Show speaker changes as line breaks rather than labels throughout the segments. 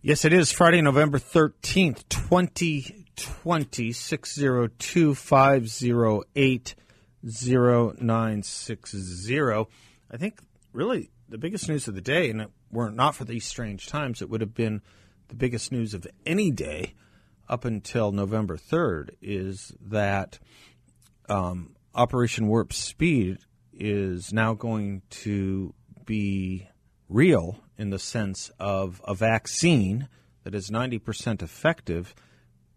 Yes, it is Friday, November 13th, 2020, 602 508 0960. I think really the biggest news of the day, and it were not for these strange times, it would have been the biggest news of any day up until November 3rd, is that um, Operation Warp Speed is now going to be real in the sense of a vaccine that is 90% effective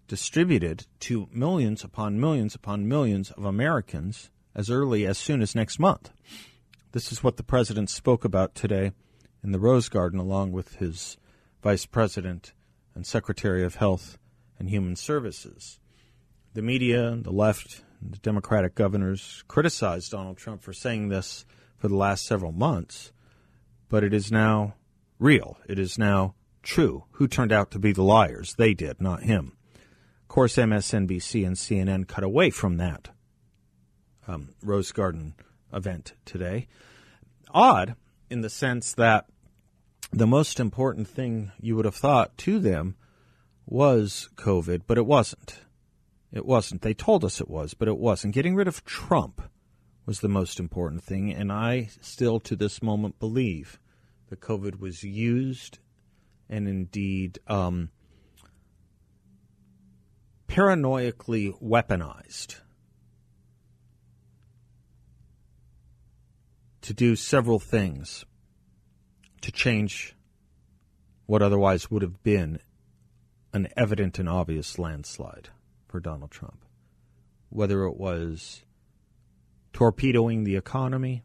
distributed to millions upon millions upon millions of Americans as early as soon as next month. This is what the president spoke about today in the Rose Garden along with his vice president and secretary of health and human services. The media, the left, the Democratic governors criticized Donald Trump for saying this for the last several months, but it is now real. It is now true. Who turned out to be the liars? They did, not him. Of course, MSNBC and CNN cut away from that um, Rose Garden event today. Odd in the sense that the most important thing you would have thought to them was COVID, but it wasn't. It wasn't. They told us it was, but it wasn't. Getting rid of Trump was the most important thing, and I still to this moment believe that COVID was used and indeed um, weaponized to do several things to change what otherwise would have been an evident and obvious landslide for Donald Trump. Whether it was torpedoing the economy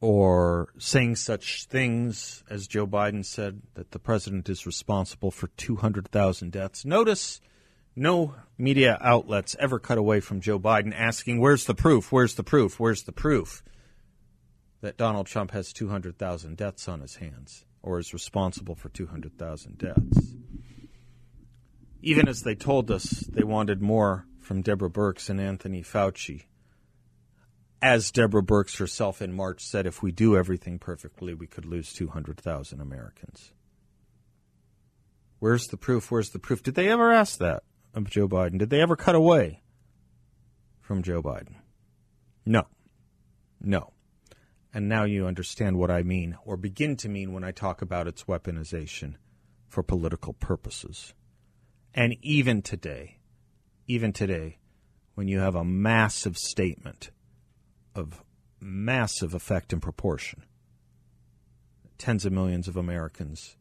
or saying such things as Joe Biden said that the president is responsible for 200,000 deaths. Notice no media outlets ever cut away from Joe Biden asking, Where's the proof? Where's the proof? Where's the proof that Donald Trump has 200,000 deaths on his hands or is responsible for 200,000 deaths? even as they told us they wanted more from Deborah Birx and Anthony Fauci. As Deborah Birx herself in March said, if we do everything perfectly, we could lose 200,000 Americans. Where's the proof? Where's the proof? Did they ever ask that of Joe Biden? Did they ever cut away from Joe Biden? No. No. And now you understand what I mean, or begin to mean when I talk about its weaponization for political purposes. And even today, even today, when you have a massive statement of massive effect and proportion, tens of millions of Americans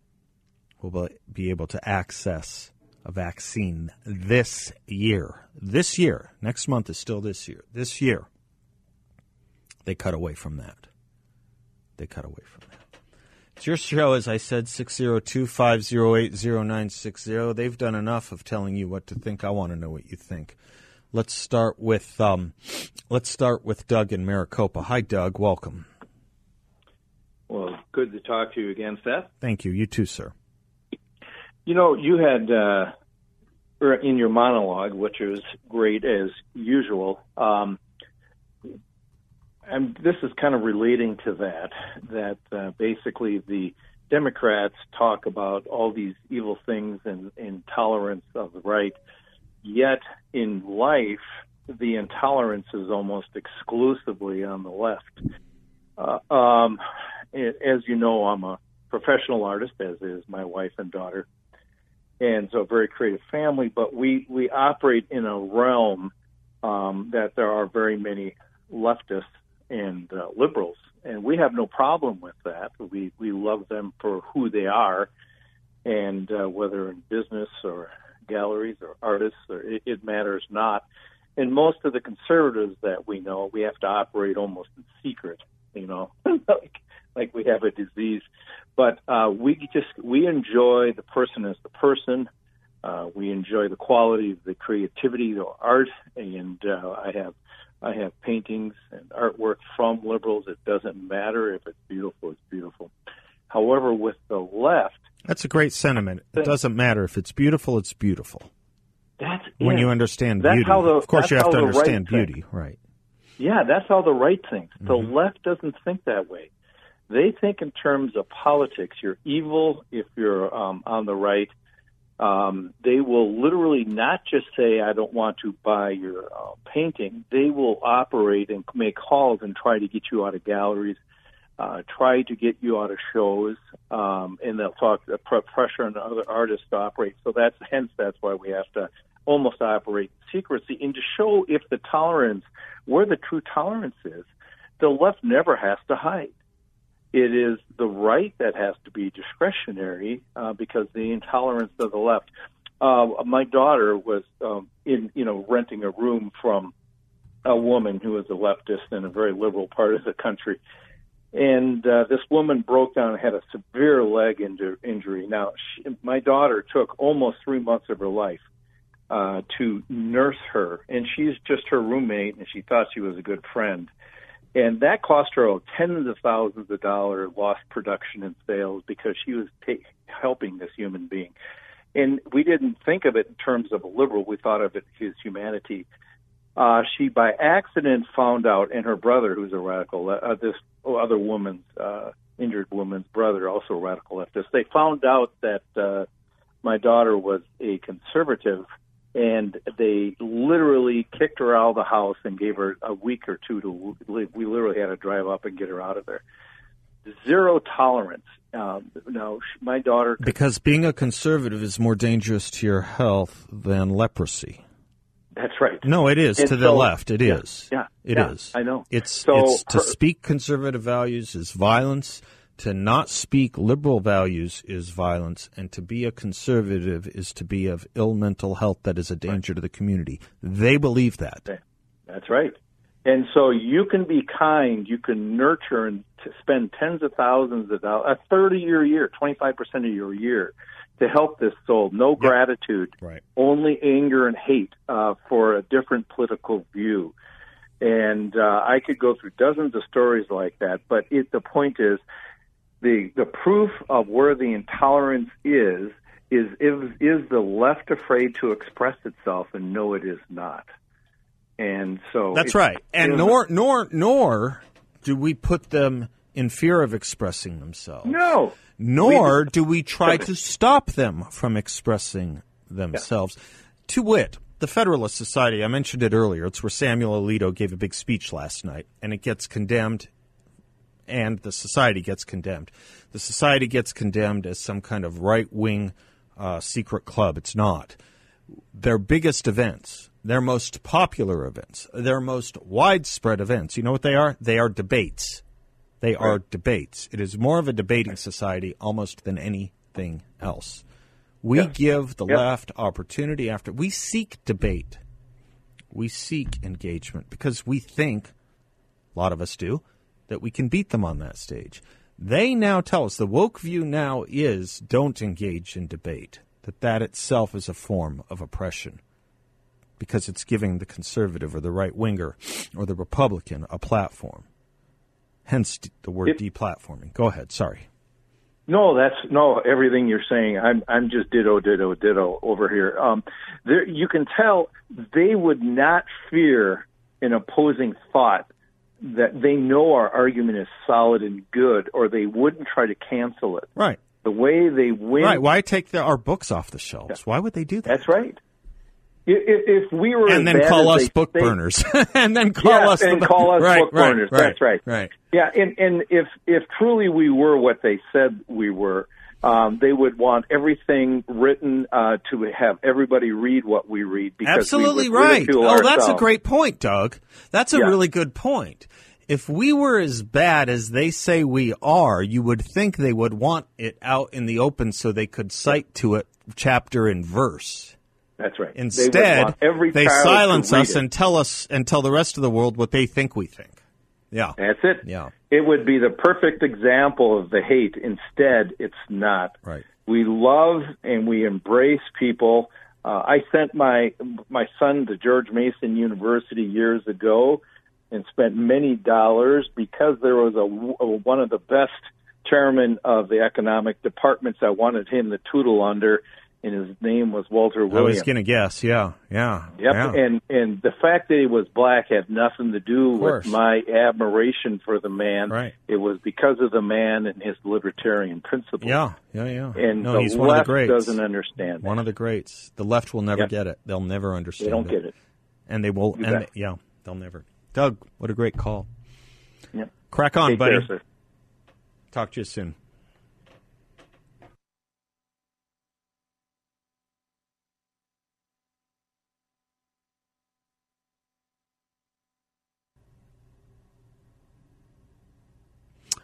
will be able to access a vaccine this year. This year, next month is still this year. This year, they cut away from that. They cut away from that. It's your show, as I said, 602 508 0960. They've done enough of telling you what to think. I want to know what you think. Let's start with um, let's start with Doug in Maricopa. Hi, Doug. Welcome.
Well, good to talk to you again, Seth.
Thank you. You too, sir.
You know, you had uh, er, in your monologue, which was great as usual. Um, and this is kind of relating to that, that uh, basically the Democrats talk about all these evil things and intolerance of the right, yet in life, the intolerance is almost exclusively on the left. Uh, um, as you know, I'm a professional artist, as is my wife and daughter, and so a very creative family. But we we operate in a realm um, that there are very many leftists and uh, liberals, and we have no problem with that. We we love them for who they are, and uh, whether in business or galleries or artists, or it, it matters not. And most of the conservatives that we know, we have to operate almost in secret. You know, like like we have a disease. But uh, we just we enjoy the person as the person. Uh, we enjoy the quality, the creativity, the art, and uh, I have I have paintings and artwork from liberals. It doesn't matter if it's beautiful; it's beautiful. However, with the left,
that's a great sentiment. It doesn't matter if it's beautiful; it's beautiful.
That's
when
it.
you understand
That's
beauty.
how the-
of course, you have to understand
right
beauty, right?
Yeah, that's how the right thinks. The
Mm-hmm.
left doesn't think that way. They think in terms of politics. You're evil if you're um, on the right. Um, they will literally not just say, I don't want to buy your uh, painting. They will operate and make calls and try to get you out of galleries, uh, try to get you out of shows, um, and they'll talk pr- pressure on other artists to operate. So that's hence that's why we have to almost operate secrecy and to show if the tolerance, where the true tolerance is, the left never has to hide. It is the right that has to be discretionary uh, because the intolerance of the left. Uh, my daughter was um, in, you know, renting a room from a woman who was a leftist in a very liberal part of the country, and uh, this woman broke down and had a severe leg inju- injury. Now, she, my daughter took almost three months of her life uh, to nurse her, and she's just her roommate, and she thought she was a good friend. And that cost her tens of thousands of dollars lost production and sales because she was helping this human being. And we didn't think of it in terms of a liberal. We thought of it as humanity. Uh, she, by accident, found out, and her brother, who's a radical, uh, this other woman's uh, injured woman's brother, also a radical leftist, they found out that uh, my daughter was a conservative and they literally kicked her out of the house and gave her a week or two to leave. We literally had to drive up and get her out of there. Zero tolerance. Um, no, my daughter.
Because being a conservative is more dangerous to your health than leprosy.
That's right.
No, it is
And
to the left. It is.
yeah,
It
yeah,
is.
I know.
It's
So
it's to speak conservative values is violence. To not speak liberal values is violence, and to be a conservative is to be of ill mental health that is a danger to the community. They believe that.
That's right. And so you can be kind, you can nurture and spend tens of thousands of dollars, a third of your year, 25% of your year to help this soul. No gratitude,
Right.
only anger and hate uh, for a different political view. And uh, I could go through dozens of stories like that, but it, the point is the, the proof of where the intolerance is, is, is, is the left afraid to express itself? And no, it is not. And so
That's right. And nor nor nor do we put them in fear of expressing themselves.
no,
Nor do we try to stop them from expressing themselves. To wit, the Federalist Society, I mentioned it earlier, it's where Samuel Alito gave a big speech last night, and it gets condemned, and the society gets condemned. The society gets condemned as some kind of right wing uh, secret club. It's not. Their biggest events, their most popular events, their most widespread events, you know what they are? They are debates. They are debates. It is more of a debating society almost than anything else. We give the
Yep.
left opportunity after we seek debate. We seek engagement because we think, a lot of us do, that we can beat them on that stage. They now tell us the woke view now is don't engage in debate. That that itself is a form of oppression because it's giving the conservative or the right winger or the Republican a platform. Hence the word
It-
deplatforming. Go ahead. Sorry.
No, that's no everything you're saying. I'm I'm just ditto ditto ditto over here. Um, there you can tell they would not fear an opposing thought that they know our argument is solid and good, or they wouldn't try to cancel it.
Right.
The way they win,
Right. Why take the, our books off the shelves? Why would they do that?
that's right. If, if we were
And then call us book
think-
burners. and then call
Yes,
us
and
the,
call us
right,
book
right,
burners.
Right,
That's right.
Right.
Yeah, and and if if truly we were what they said we were, um, they would want everything written uh, to have everybody read what we read. Because
Absolutely
we
right. Oh, that's a great point, Doug. That's a
Yeah.
really good point. If we were as bad as they say we are, you would think they would want it out in the open so they could cite to it chapter and verse.
That's right.
Instead,
every
they silence us
it.
and tell us and tell the rest of the world what they think we think. Yeah.
That's it.
Yeah.
It would be the perfect example of the hate. Instead, it's not.
Right.
We love and we embrace people. Uh, I sent my my son to George Mason University years ago, and spent many dollars because there was a, a one of the best chairman of the economic departments I wanted him to tootle under, and his name was Walter Williams.
I was going to guess. Yeah. Yeah.
Yep,
Yeah.
and and the fact that he was black had nothing to do with my admiration for the man.
Right.
It was because of the man and his libertarian principles.
yeah. Yeah. Yeah.
and
no,
the
he's one of
left
the greats.
doesn't understand.
One of the greats. The left will never
Yep.
get it. They'll never understand.
they don't get it.
and they will. And they- yeah, they'll never. Doug, what a great call.
Yep.
Crack on,
Take
buddy.
care.
Talk to you soon.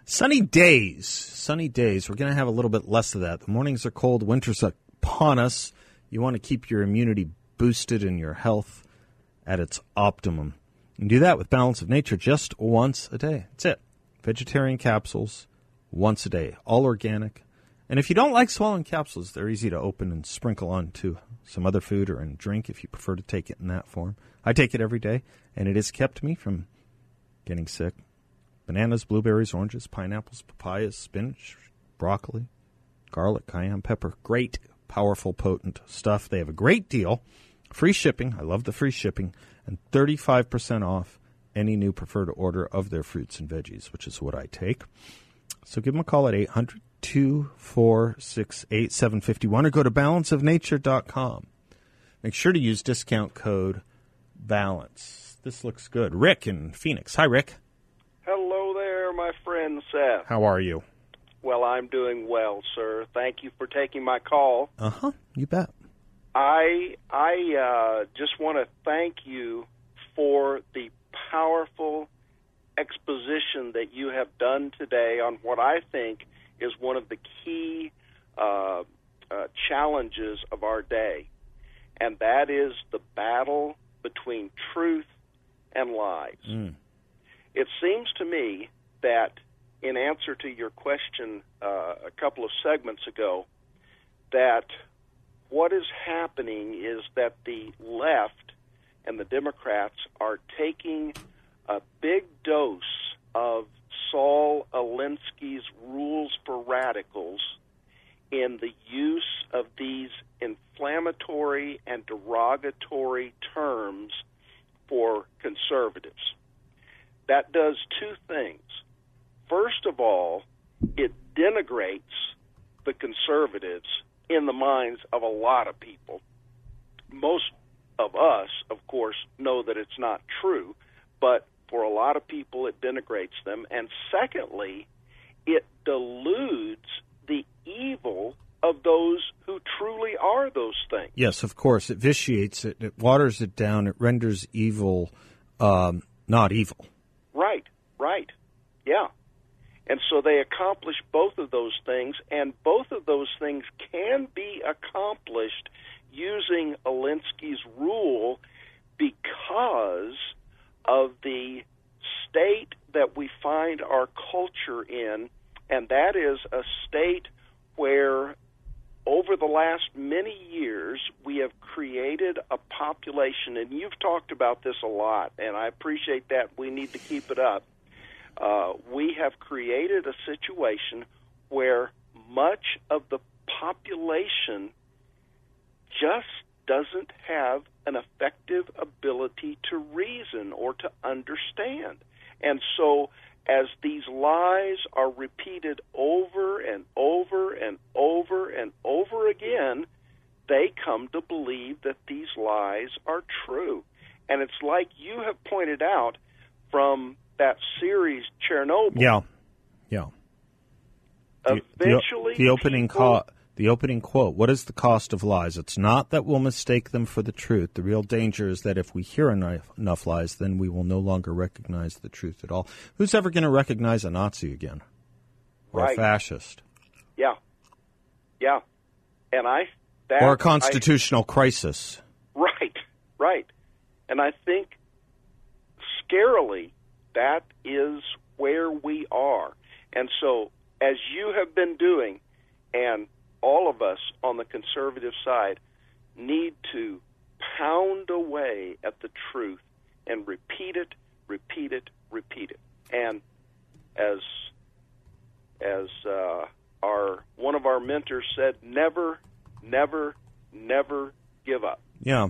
Sunny days. Sunny days. We're going to have a little bit less of that. The mornings are cold. Winter's upon us. You want to keep your immunity boosted and your health at its optimum. Can do that with Balance of Nature just once a day. That's it. Vegetarian capsules once a day, all organic. And if you don't like swallowing capsules, they're easy to open and sprinkle onto some other food or in drink if you prefer to take it in that form. I take it every day, and it has kept me from getting sick. Bananas, blueberries, oranges, pineapples, papayas, spinach, broccoli, garlic, cayenne pepper. Great, powerful, potent stuff. They have a great deal. Free shipping. I love the free shipping. And 35% off any new preferred order of their fruits and veggies, which is what I take. So give them a call at 800 246 8751 or go to balanceofnature.com. Make sure to use discount code BALANCE. This looks good. Rick in Phoenix. Hi, Rick.
My friend Seth.
How are you?
Well, I'm doing well, sir. Thank you for taking my call.
Uh huh. You bet.
I I uh, just want to thank you for the powerful exposition that you have done today on what I think is one of the key uh, uh, challenges of our day, and that is the battle between truth and lies. It seems to me that, in answer to your question uh, a couple of segments ago, that what is happening is that the left and the Democrats are taking a big dose of Saul Alinsky's rules for radicals in the use of these inflammatory and derogatory terms for conservatives. That does two things. First of all, it denigrates the conservatives in the minds of a lot of people. Most of us, of course, know that it's not true, but for a lot of people, it denigrates them. And secondly, it deludes the evil of those who truly are those things.
Yes, of course. It vitiates it. It waters it down. It renders evil um, not evil.
Right, right. Yeah. And so they accomplish both of those things, and both of those things can be accomplished using Alinsky's rule because of the state that we find our culture in, and that is a state where over the last many years, we have created a population, and you've talked about this a lot, and I appreciate that. We need to keep it up. Uh, we have created a situation where much of the population just doesn't have an effective ability to reason or to understand. And so, as these lies are repeated over and over and over and over again, they come to believe that these lies are true. And it's like you have pointed out from that series, Chernobyl.
Yeah, yeah. The- the-
Eventually,
the, opening co- the opening quote: "What is the cost of lies? It's not that we'll mistake them for the truth. The real danger is that if we hear enough, enough lies, then we will no longer recognize the truth at all. Who's ever going to recognize a Nazi again or a fascist
Yeah, yeah, and I that
or a
I-
constitutional crisis?
right, right, and I think scarily that is where we are. And so, as you have been doing, and all of us on the conservative side need to pound away at the truth and repeat it, repeat it, repeat it. And as as uh, our one of our mentors said, never, never, never give up.
Yeah.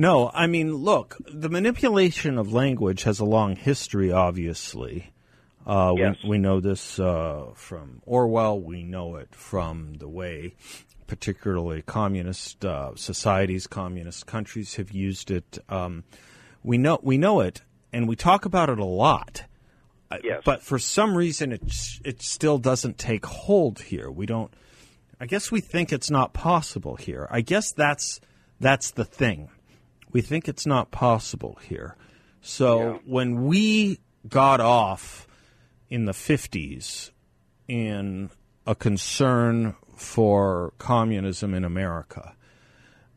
No, I mean, look, the manipulation of language has a long history, obviously. Uh,
Yes.
we, we know this uh, from Orwell. We know it from the way, particularly communist uh, societies, communist countries have used it. Um, we know we know it, and we talk about it a lot.
Yes.
But for some reason, it it still doesn't take hold here. We don't. I guess we think it's not possible here. I guess that's that's the thing. We think it's not possible here. So
Yeah.
when we got off in the 50s in a concern for communism in America,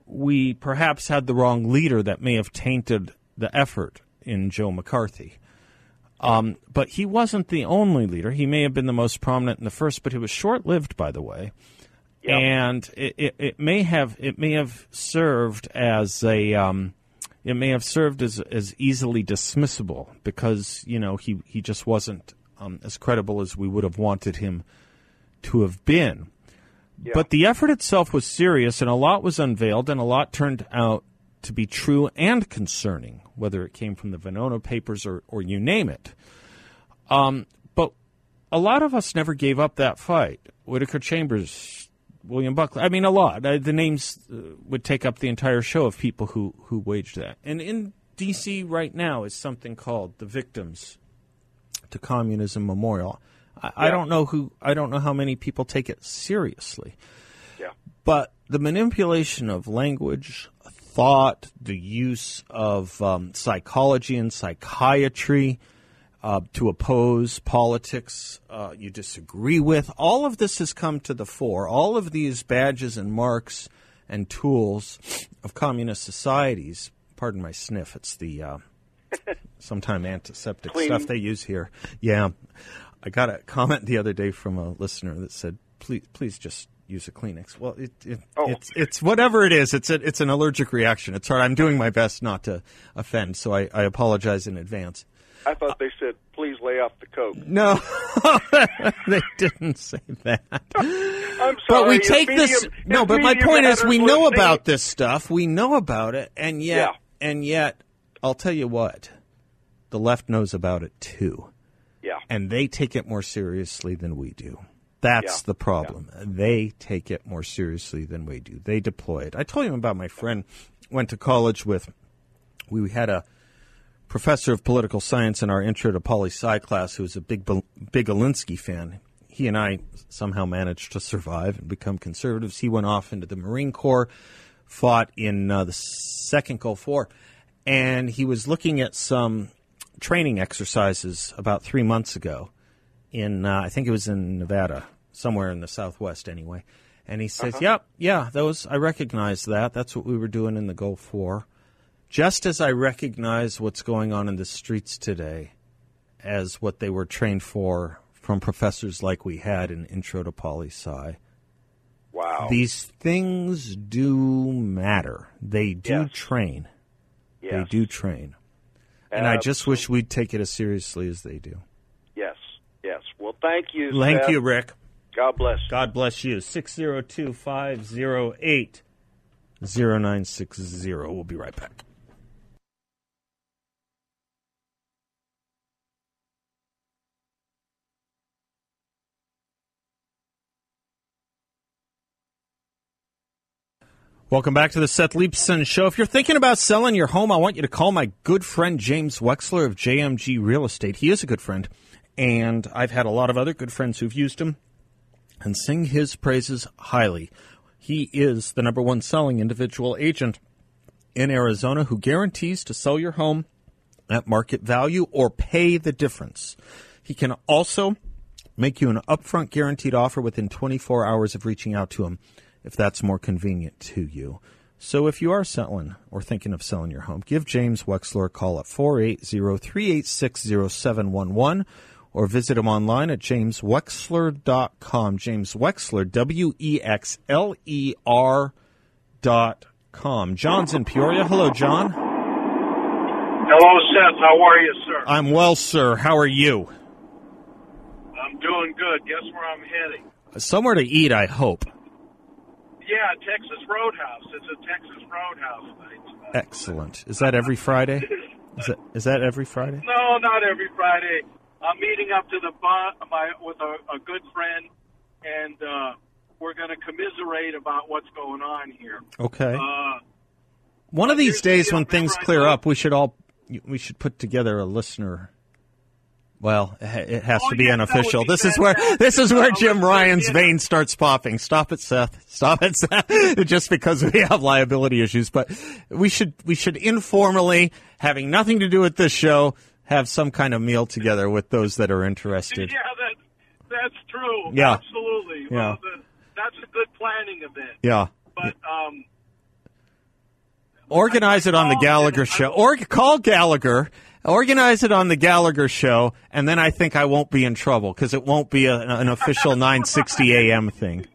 we perhaps had the wrong leader that may have tainted the effort in Joe McCarthy. Um, but he wasn't the only leader. He may have been the most prominent in the first, but he was short lived, by the way.
Yep.
And it, it, it may have it may have served as a um, it may have served as as easily dismissible because you know he he just wasn't um, as credible as we would have wanted him to have been. But the effort itself was serious, and a lot was unveiled, and a lot turned out to be true and concerning, whether it came from the Venona papers or, or you name it. Um, but a lot of us never gave up that fight. Whittaker Chambers, William Buckley. I mean, a lot. Uh, the names uh, would take up the entire show of people who, who waged that. And in D.C. right now is something called the Victims to Communism Memorial. I, I don't know who. I don't know how many people take it seriously.
Yeah.
But the manipulation of language, thought, the use of um, psychology and psychiatry uh, to oppose politics uh, you disagree with, all of this has come to the fore. All of these badges and marks and tools of communist societies. Pardon my sniff. It's the uh, sometime antiseptic
Clean.
stuff they use here. Yeah, I got a comment the other day from a listener that said, "Please, please just use a Kleenex." Well, it, it
Oh.
it's it's whatever it is. It's a, it's an allergic reaction. It's hard. I'm doing my best not to offend, so I, I apologize in advance.
I thought they said, please lay off the coke.
No, they didn't say that.
I'm sorry.
But we take this. No, but my point is, we know about this stuff. We know about it, and yet,
Yeah.
and yet, I'll tell you what, the left knows about it too,
Yeah.
and they take it more seriously than we do. That's
Yeah.
the problem. They take it more seriously than we do. They deploy it. I told you about my friend went to college with. We had a professor of political science in our intro to poli sci class who was a big big Alinsky fan. He and I somehow managed to survive and become conservatives. He went off into the Marine Corps, fought in uh, the second Gulf War, and he was looking at some training exercises about three months ago in uh, I think it was in Nevada, somewhere in the Southwest anyway. And he says, "Yep, yeah, those I recognize that. That's what we were doing in the Gulf War." Just as I recognize what's going on in the streets today as what they were trained for from professors like we had in Intro to Poli Sci.
Wow.
These things do matter. They do
Yes.
train. They do train. And I just wish we'd take it as seriously as they do.
Yes. Yes. Well, thank you.
Thank
Seth.
you, Rick.
God bless.
God bless you. 602 508 0960. We'll be right back. Welcome back to the Seth Leibsohn Show. If you're thinking about selling your home, I want you to call my good friend James Wexler of JMG Real Estate. He is a good friend, and I've had a lot of other good friends who've used him and sing his praises highly. He is the number one selling individual agent in Arizona who guarantees to sell your home at market value or pay the difference. He can also make you an upfront guaranteed offer within 24 hours of reaching out to him if that's more convenient to you. So if you are selling or thinking of selling your home, give James Wexler a call at 480-386-0711 or visit him online at jameswexler.com. James Wexler, W-E-X-L-E-R dot com. John's in Peoria. Hello, John.
Hello, Seth. How are you, sir?
I'm well, sir. How are you?
I'm doing good. Guess where I'm heading?
Somewhere to eat, I hope.
Yeah, Texas Roadhouse. It's a Texas Roadhouse night.
Excellent. Is that every Friday? Is that, is that every Friday?
No, not every Friday. I'm meeting up to the bu- my with a, a good friend, and uh, we're going to commiserate about what's going on here.
Okay.
Uh,
One of these days, when things clear up, we should all we should put together a listener. Well, it has
Oh,
to be
yeah,
unofficial.
be
This is where this is where Jim Ryan's
bring it
vein starts popping. Stop it, Seth. Stop it, Seth. Just because we have liability issues, but we should we should informally, having nothing to do with this show, have some kind of meal together with those that are interested.
Yeah, that that's true.
Yeah.
absolutely.
Yeah.
Well, the, that's a good planning event.
Yeah.
But um,
Organize it on the Gallagher show. Or call Gallagher. Organize it on the Gallagher show, and then I think I won't be in trouble because it won't be a, an official 9:60 a.m. thing.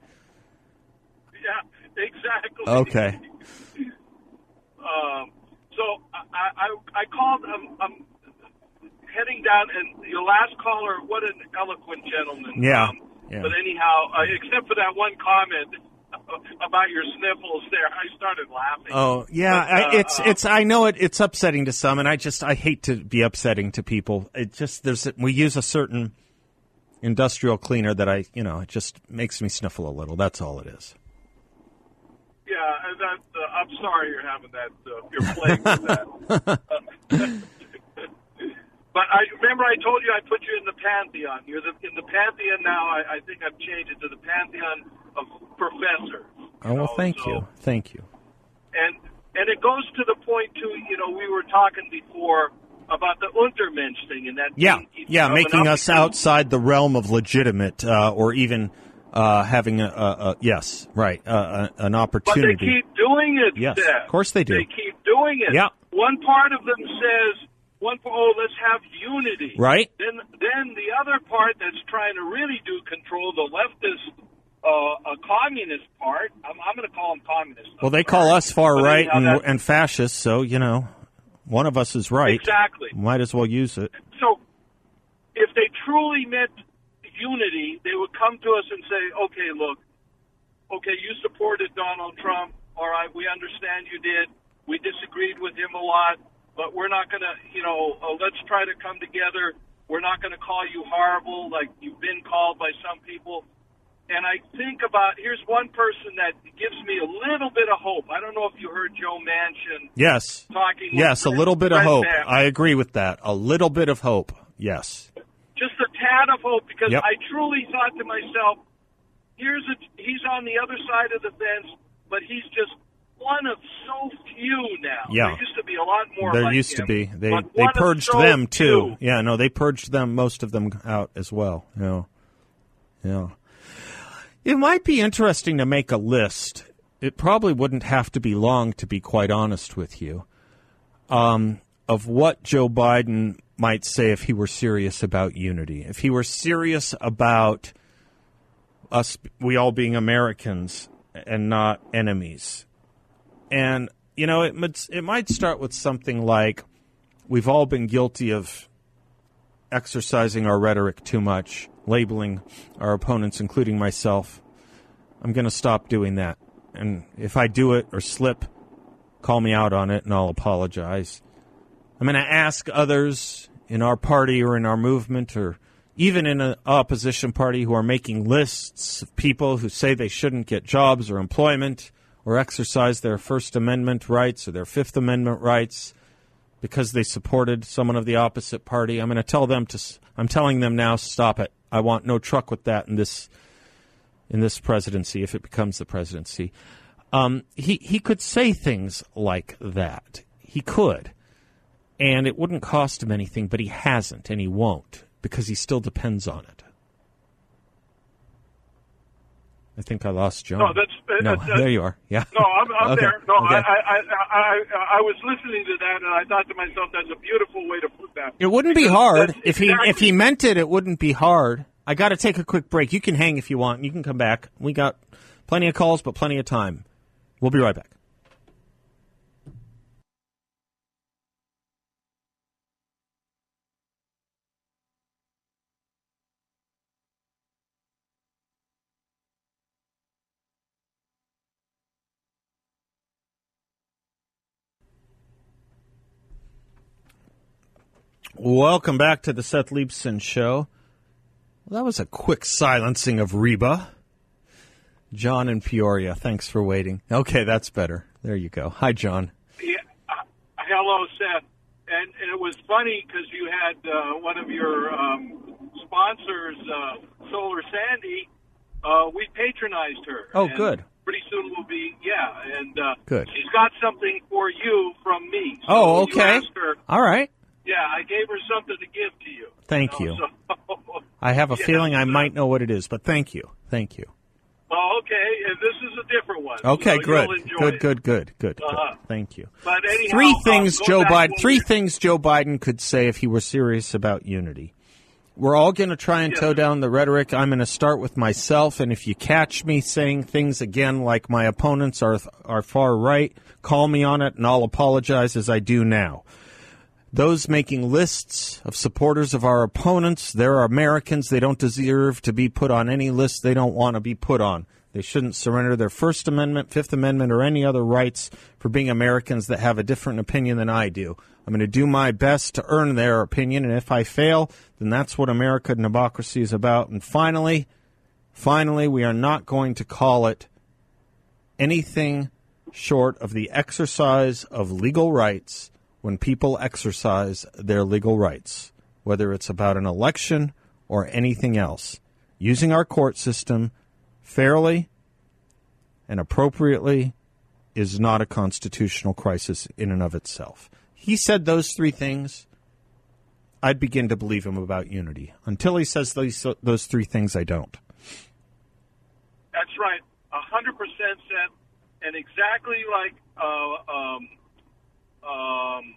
yeah, exactly.
Okay.
Um, so I, I, I called. I'm, I'm heading down, and your last caller, what an eloquent gentleman.
Yeah,
Um,
yeah.
But anyhow, uh, except for that one comment about your sniffles, there, I started laughing.
Oh yeah,
But,
I,
uh,
it's it's. I know it. It's upsetting to some, and I just I hate to be upsetting to people. It just there's we use a certain industrial cleaner that I you know it just makes me sniffle a little. That's all it is.
Yeah, and that, uh, I'm sorry you're having that. Uh, you're playing with that. but I remember I told you I put you in the pantheon. You're the, in the pantheon now. I, I think I've changed it to the pantheon of professors.
Oh well,
know,
thank
so-
you, thank you.
And and it goes to the point too. You know, we were talking before about the Untermensch thing, and that
Yeah, yeah, making us outside the realm of legitimate, uh, or even uh, having a, a, a yes, right, uh, an
But they
opportunity.
keep doing it.
Yes, of course they do.
They keep doing it.
Yeah.
One part of them says, "One, oh, let's have unity."
Right.
Then, then the other part that's trying to really do control the leftist, uh, a communist part. I'm, I'm going to call them communists.
well, they call us far
But
right and, and fascist, so you know, one of us is right.
Exactly.
Might as well use it.
So, if they truly meant unity, they would come to us and say, "Okay, look, okay, you supported Donald Trump. All right, we understand you did. We disagreed with him a lot, but we're not going to, you know, uh, let's try to come together. We're not going to call you horrible like you've been called by some people." And I think about here's one person that gives me a little bit of hope. I don't know if you heard Joe Manchin
Yes.
talking.
Yes, a little bit of hope.
Mapp.
I agree with that. A little bit of hope. Yes.
just a tad of hope because
Yep.
I truly thought to myself, here's a he's on the other side of the fence, but he's just one of so few now.
Yeah.
There used to be a lot more.
there
like
used to be. They they purged
so
them too.
few.
Yeah, no, they purged them most of them out as well. Yeah. Yeah. It might be interesting to make a list. It probably wouldn't have to be long to be quite honest with you. Um, of what Joe Biden might say if he were serious about unity. If he were serious about us we all being Americans and not enemies. And you know, it might, it might start with something like we've all been guilty of exercising our rhetoric too much, labeling our opponents, including myself. I'm going to stop doing that. And if I do it or slip, call me out on it and I'll apologize. I'm going to ask others in our party or in our movement or even in an opposition party who are making lists of people who say they shouldn't get jobs or employment or exercise their First Amendment rights or their Fifth Amendment rights because they supported someone of the opposite party. I'm going to tell them to. I'm telling them now, stop it. I want no truck with that in this in this presidency if it becomes the presidency. Um, he he could say things like that. He could, and it wouldn't cost him anything. But he hasn't, and he won't because he still depends on it. I think I lost John.
No, that's- that-
no.
that's-
there you are. Yeah.
No, I'm, I'm
Okay,
there. No,
okay.
I, I, I, I, I was listening to that, and I thought to myself, "That's a beautiful way to put that."
It wouldn't be hard
that's
if he if he meant it. It wouldn't be hard. I got to take a quick break. You can hang if you want. You can come back. We got plenty of calls, but plenty of time. We'll be right back. Welcome back to the Seth Leibsohn Show. Well, that was a quick silencing of Reba. John in Peoria, thanks for waiting. Okay, that's better. There you go. Hi, John.
Yeah, uh, hello, Seth. And, and it was funny because you had uh, one of your um, sponsors, uh, Solar Sandy. Uh, we patronized her.
Oh, good.
Pretty soon we'll be, yeah. And uh,
Good.
she's got something for you from me. So
Oh, okay.
her-
All right.
Yeah, I gave her something to give to you.
Thank
know,
you.
so-
I have a
Yeah,
feeling I might know what it is, but thank you. Thank you.
Well, okay, and this is a different one.
Okay,
so
good. Good, good, good, good,
Uh-huh.
good. Thank you.
But anyhow,
Three
uh,
things
going
Joe Biden three things Joe Biden could say if he were serious about unity. We're all going to try and
Yes.
toe down the rhetoric. I'm going to start with myself, and if you catch me saying things again like my opponents are are far right, call me on it, and I'll apologize as I do now. Those making lists of supporters of our opponents, they're Americans. They don't deserve to be put on any list they don't want to be put on. They shouldn't surrender their First Amendment, Fifth Amendment, or any other rights for being Americans that have a different opinion than I do. I'm going to do my best to earn their opinion, and if I fail, then that's what America and democracy is about. And finally, finally, we are not going to call it anything short of the exercise of legal rights when people exercise their legal rights, whether it's about an election or anything else. Using our court system fairly and appropriately is not a constitutional crisis in and of itself. He said those three things. I'd begin to believe him about unity. Until he says those, those three things, I don't.
That's right, hundred percent Seth, and exactly like uh, um, um,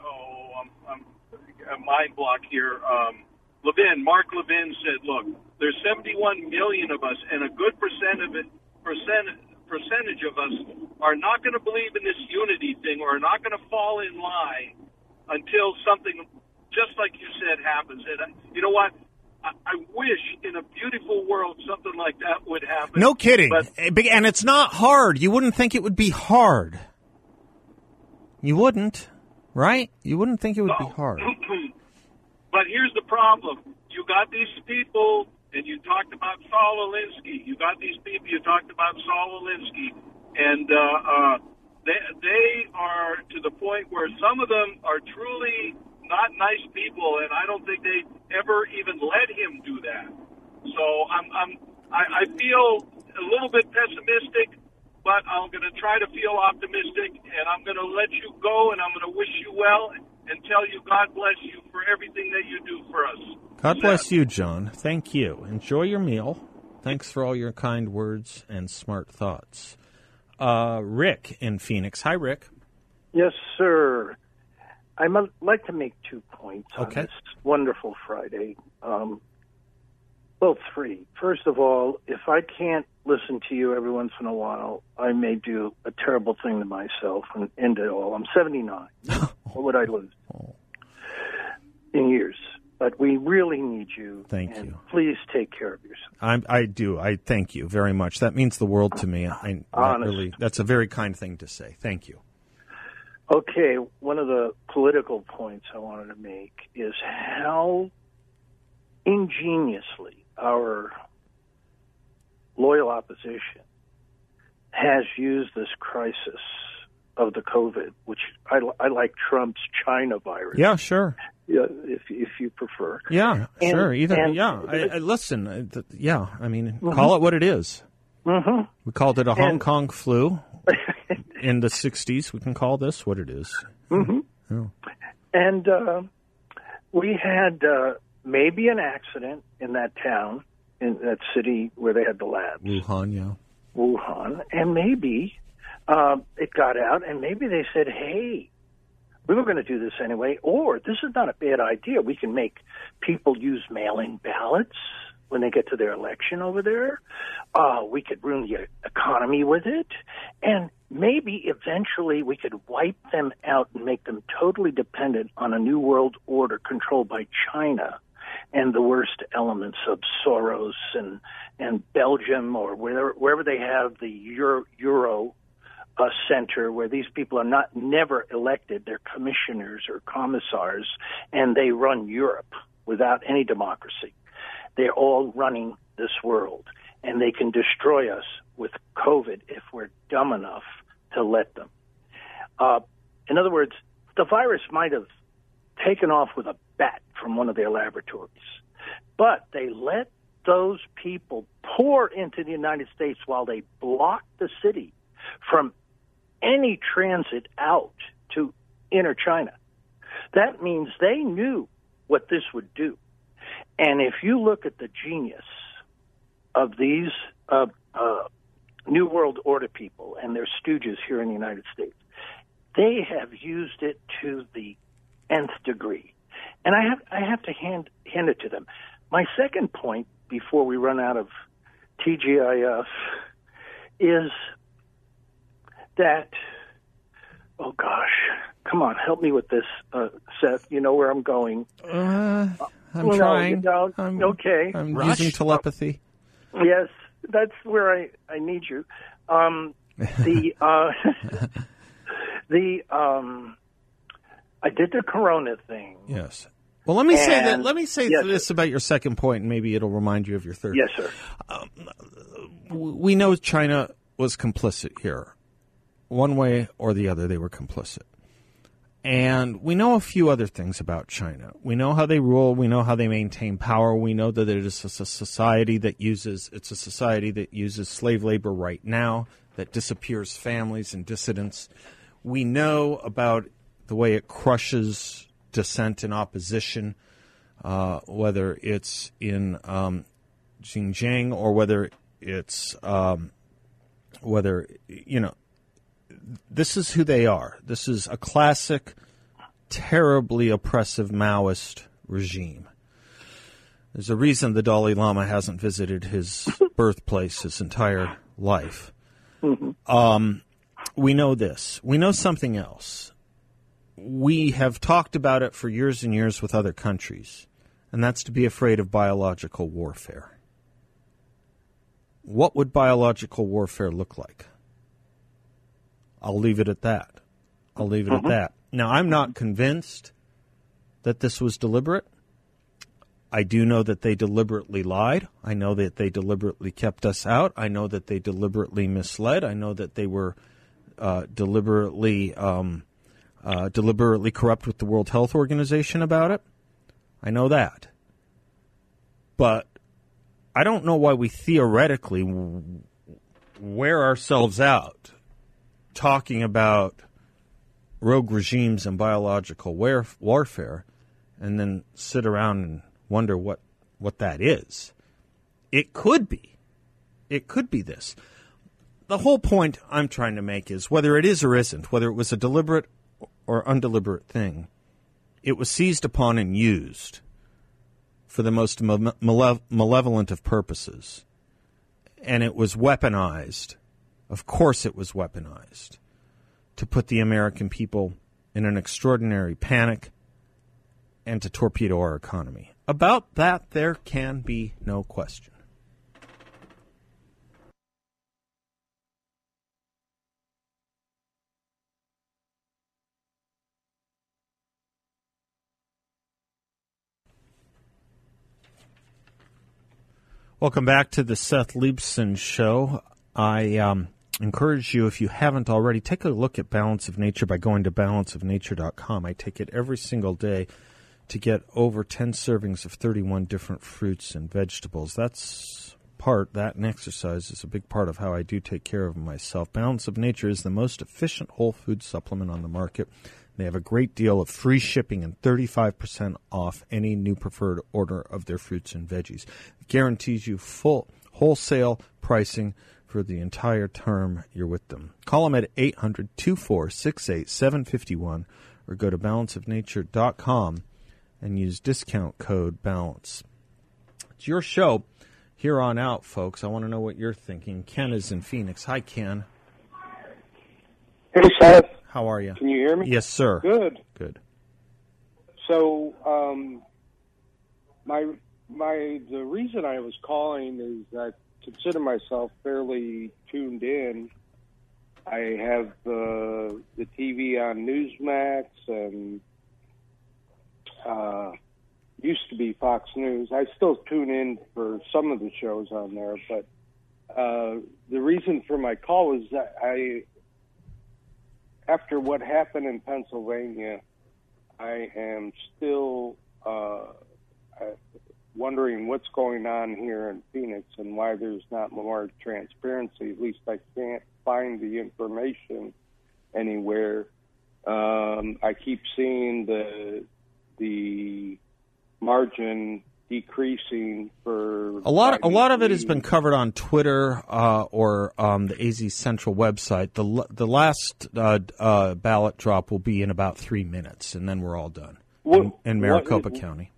oh, I'm, I'm a mind block here. Um, Levin, Mark Levin said, "Look, there's 71 million of us, and a good percent of it, percent percentage of us are not going to believe in this unity thing, or are not going to fall in line until something, just like you said, happens." And uh, you know what? I, I wish in a beautiful world something like that would happen.
No kidding.
But
And it's not hard. You wouldn't think it would be hard. You wouldn't, right? You wouldn't think it would be hard.
but here's the problem: you got these people, and you talked about Saul Alinsky. You got these people. You talked about Saul Alinsky, and uh, uh, they they are to the point where some of them are truly not nice people, and I don't think they ever even let him do that. So I'm I'm I, I feel a little bit pessimistic. But I'm going to try to feel optimistic, and I'm going to let you go, and I'm going to wish you well, and tell you God bless you for everything that you do for us.
God bless you, John. Thank you. Enjoy your meal. Thanks for all your kind words and smart thoughts. Uh, Rick in Phoenix. Hi, Rick.
Yes, sir. I'd like to make two points
Okay.
on this wonderful Friday. Um, well, three. First of all, if I can't listen to you every once in a while, I may do a terrible thing to myself and end it all. I'm 79. what would I lose? In years. But we really need you.
Thank
and
you.
Please take care of yourself.
I, I do. I thank you very much. That means the world to me. I, really, that's a very kind thing to say. Thank you.
Okay, one of the political points I wanted to make is how ingeniously our loyal opposition has used this crisis of the COVID, which I, I like Trump's China virus.
Yeah, sure.
Yeah, if if you prefer.
Yeah,
And-
sure. Either.
and-
yeah. I, I, listen. uh, th- yeah. I mean, call it what it is.
Mhm.
We called it a Hong
And-
Kong flu in the '60s. We can call this what it is.
And uh, we had uh, maybe an accident in that town in that city where they had the labs.
Wuhan, yeah.
Wuhan, and maybe uh, it got out, and maybe they said, "Hey, we were going to do this anyway," or this is not a bad idea. We can make people use mail-in ballots when they get to their election over there. Uh, we could ruin the economy with it, and maybe eventually we could wipe them out and make them totally dependent on a new world order controlled by China and the worst elements of Soros and and Belgium or wherever wherever they have the Euro, Euro uh, center where these people are not never elected they're commissioners or commissars and they run Europe without any democracy. They're all running this world and they can destroy us with covid if we're dumb enough to let them. Uh, in other words the virus might have taken off with a bat from one of their laboratories but they let those people pour into the United States while they blocked the city from any transit out to inner China. That means they knew what this would do. And if you look at the genius of these uh, uh, New World Order people and their stooges here in the United States, they have used it to the nth degree. And I have I have to hand hand it to them. My second point before we run out of TGIF is that oh gosh, come on, help me with this, uh, Seth. You know where I'm going.
Uh, I'm
Well, no,
trying.
you know,
I'm,
okay.
I'm
Rush.
using telepathy.
Yes, that's where I I need you. Um, the uh, the um, I did the Corona thing.
Yes. Well, let me say that. Let me say
Yes,
this about your second point, and maybe it'll remind you of your third.
Yes, sir.
Um, w- We know China was complicit here, one way or the other. They were complicit, and we know a few other things about China. We know how they rule. We know how they maintain power. We know that it is a society that uses. It's a society that uses slave labor right now. That disappears families and dissidents. We know about the way it crushes dissent and opposition, uh, whether it's in um, Xinjiang or whether it's um, whether you know this is who they are. This is a classic, terribly oppressive Maoist regime. There's a reason the Dalai Lama hasn't visited his birthplace his entire life. Um, we know this. We know something else. We have talked about it for years and years with other countries, and that's to be afraid of biological warfare. What would biological warfare look like? I'll leave it at that. I'll leave it at that. Now, I'm not convinced that this was deliberate. I do know that they deliberately lied. I know that they deliberately kept us out. I know that they deliberately misled. I know that they were uh, deliberately um, uh, deliberately corrupt with the World Health Organization about it. I know that, but I don't know why we theoretically wear ourselves out talking about rogue regimes and biological war- warfare, and then sit around and wonder what what that is. It could be. It could be this. The whole point I'm trying to make is whether it is or isn't, whether it was a deliberate or undeliberate thing, it was seized upon and used for the most male- malevolent of purposes. And it was weaponized. Of course, it was weaponized to put the American people in an extraordinary panic and to torpedo our economy. About that, there can be no question. Welcome back to the Seth Leibsohn Show. I um, encourage you, if you haven't already, take a look at Balance of Nature by going to balanceofnature.com. I take it every single day to get over 10 servings of 31 different fruits and vegetables. That's part, that and exercise is a big part of how I do take care of myself. Balance of Nature is the most efficient whole food supplement on the market. They have a great deal of free shipping and 35% off any new preferred order of their fruits and veggies. It guarantees you full wholesale pricing for the entire term you're with them. Call them at 800 2468 751 or go to balanceofnature.com and use discount code BALANCE. It's your show here on out, folks. I want to know what you're thinking. Ken is in Phoenix. Hi, Ken.
Hey, Seth.
How are you?
Can you hear me?
Yes, sir.
Good.
Good.
So, um, my my the reason I was calling is I consider myself fairly tuned in. I have uh, the TV on Newsmax and uh, used to be Fox News. I still tune in for some of the shows on there, but uh, the reason for my call is that I, after what happened in Pennsylvania, I am still uh, wondering what's going on here in Phoenix and why there's not more transparency. At least I can't find the information anywhere. Um, I keep seeing the the margin decreasing for
a lot. A lot of it has been covered on Twitter uh, or um, the AZ Central website. the The last uh, uh, ballot drop will be in about three minutes, and then we're all done what, in, in, Maricopa
what,
County.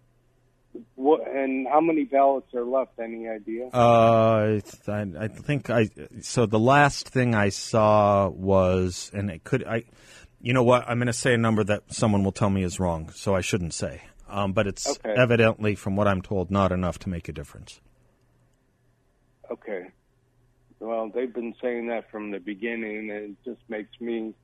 What and how many ballots are left? Any idea?
Uh, I, I think I. So the last thing I saw was, and it could I. You know what? I'm going to say a number that someone will tell me is wrong, so I shouldn't say um, but it's
okay.
evidently, from what I'm told, not enough to make a difference.
Okay. Well, they've been saying that from the beginning, and it just makes me,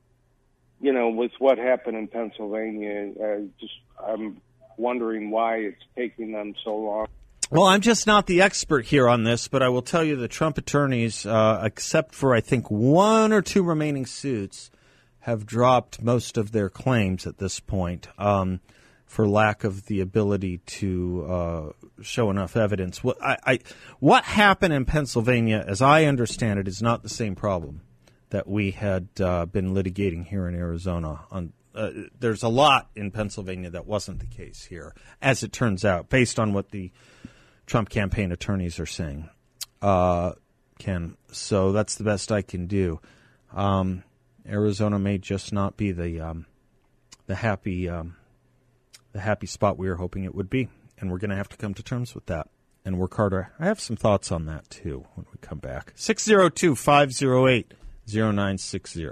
you know, with what happened in Pennsylvania, I just I'm wondering why it's taking them so long.
Well, I'm just not the expert here on this, but I will tell you the Trump attorneys, uh, except for I think one or two remaining suits, have dropped most of their claims at this point. Um, for lack of the ability to uh, show enough evidence. What, I, I, what happened in Pennsylvania, as I understand it, is not the same problem that we had uh, been litigating here in Arizona. On uh, there's a lot in Pennsylvania that wasn't the case here, as it turns out, based on what the Trump campaign attorneys are saying. Uh, Ken, so that's the best I can do. Um, Arizona may just not be the um, the happy. Um, the happy spot we were hoping it would be. And we're going to have to come to terms with that and work harder. I have some thoughts on that too when we come back. 602 508 0960.